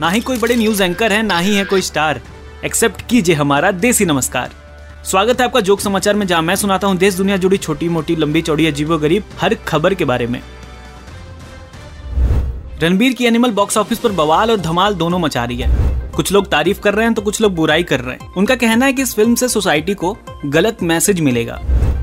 ना ही कोई बड़े न्यूज़ एंकर है, ना ही है कोई स्टार एक्सेप्ट कीजिए हमारा देसी नमस्कार. स्वागत है आपका जोक समाचार में, जहाँ मैं सुनाता हूँ देश, दुनिया जुड़ी छोटी मोटी, लंबी, चौड़ी, अजीबो गरीब, हर खबर के बारे में. रणबीर की एनिमल बॉक्स ऑफ़िस पर बवाल और धमाल दोनों मचा रही है. कुछ लोग तारीफ़ कर रहे हैं तो कुछ लोग बुराई कर रहे हैं. उनका कहना है कि इस फ़िल्म से सोसाइटी को गलत मैसेज मिलेगा.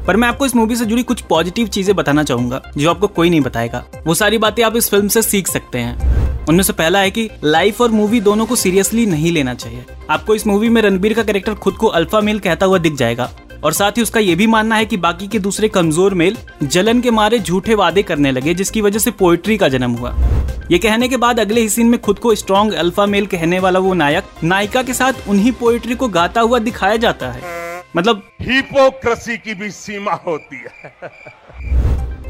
पर मैं आपको इस मूवी से जुड़ी कुछ पॉजिटिव चीज़ें बताना चाहूँगा, जो आपको कोई नहीं बताएगा। वो सारी बातें आप इस फ़िल्म से सीख सकते हैं। उनमें से पहला है कि लाइफ और मूवी दोनों को सीरियसली नहीं लेना चाहिए। आपको इस मूवी में रणबीर का कैरेक्टर खुद को अल्फ़ा मेल कहता हुआ दिख जाएगा। और साथ ही उसका यह भी मानना है कि बाकी के दूसरे कमज़ोर मेल जलन के मारे झूठे वादे करने लगे, जिसकी वजह से पोएट्री का जन्म हुआ। ये कहने के बाद अगले ही सीन में खुद को स्ट्रॉन्ग अल्फ़ा मेल कहने वाला वो नायक, नायिका के साथ उन्हीं पोएट्री को गाता हुआ दिखाया जाता है। मतलब हिपोक्रेसी की भी सीमा होती है।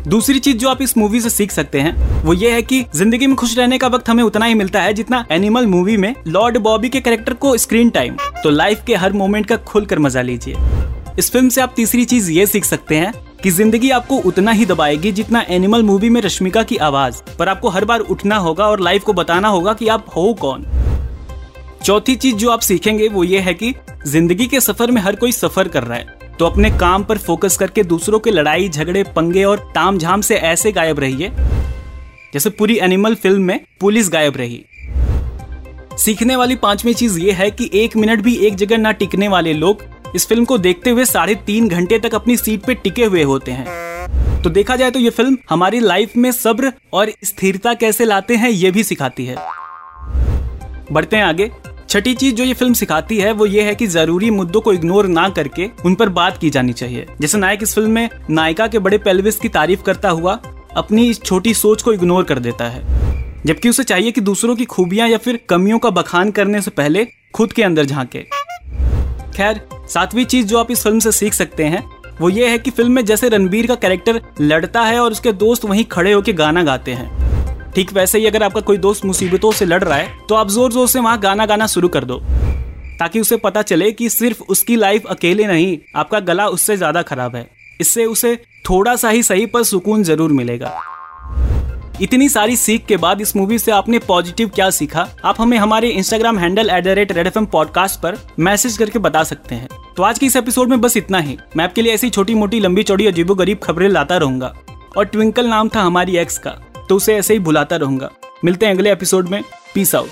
दूसरी चीज़ जो आप इस मूवी से सीख सकते हैं वो ये है कि ज़िंदगी में खुश रहने का वक्त हमें उतना ही मिलता है जितना एनिमल मूवी में लॉर्ड बॉबी के कैरेक्टर को स्क्रीन टाइम तो लाइफ के हर मोमेंट का खुलकर मज़ा लीजिए। इस फ़िल्म से आप तीसरी चीज़ ये सीख सकते हैं कि ज़िंदगी आपको उतना ही दबाएगी जितना एनिमल मूवी में रश्मिका की आवाज़। पर आपको हर बार उठना होगा और लाइफ को बताना होगा कि आप हो कौन। चौथी चीज़ जो आप सीखेंगे वो ये है कि ज़िंदगी के सफ़र में हर कोई सफ़र कर रहा है तो अपने काम पर फोकस करके दूसरों के लड़ाई, झगड़े, पंगे और ताम झाम से ऐसे गायब रहिए, जैसे पूरी एनिमल फ़िल्म में पुलिस गायब रही। सीखने वाली पांचवी चीज़ ये है कि एक मिनट भी एक जगह ना टिकने वाले लोग इस फ़िल्म को देखते हुए साढ़े तीन घंटे तक अपनी सीट पे टिके हुए होते हैं। तो देखा जाए तो ये फ़िल्म हमारी लाइफ में सब्र और स्थिरता कैसे लाते हैं, ये भी सिखाती है। बढ़ते हैं आगे। छठी चीज़ जो ये फ़िल्म सिखाती है, वो ये है कि ज़रूरी मुद्दों को इग्नोर ना करके उन पर बात की जानी चाहिए। जैसे नायक इस फ़िल्म में नायिका के बड़े पेल्विस की तारीफ़ करता हुआ अपनी इस छोटी सोच को इग्नोर कर देता है। जबकि उसे चाहिए कि दूसरों की खूबियाँ या फिर कमियों का बखान करने से पहले खुद के अंदर झांके। खैर, सातवीं चीज़ जो आप इस फ़िल्म से सीख सकते हैं, वो ये है कि फ़िल्म में जैसे रणबीर का कैरेक्टर लड़ता है और उसके दोस्त वहीं खड़े होकर गाना गाते हैं। ठीक वैसे ही अगर आपका कोई दोस्त मुसीबतों से लड़ रहा है तो आप ज़ोर ज़ोर से वहाँ गाना गाना शुरू कर दो। ताकि उसे पता चले कि सिर्फ़ उसकी लाइफ अकेले नहीं, आपका गला उससे ज़्यादा खराब है। इससे उसे थोड़ा सा ही सही पर सुकून ज़रूर मिलेगा। इतनी सारी सीख के बाद इस मूवी से आपने पॉजिटिव क्या सीखा? आप हमें हमारे Instagram handle at the rate red FM M podcast पर मैसेज करके बता सकते हैं। तो आज की इस एपिसोड में बस इतना ही। मैं आपके लिए ऐसी छोटी मोटी लंबी चौड़ी अजीबो गरीब खबरें लाता रहूँगा। और ट्विंकल नाम था हमारी एक्स का। तो उसे ऐसे ही भुलाता रहूँगा। मिलते हैं अगले एपिसोड में। Peace out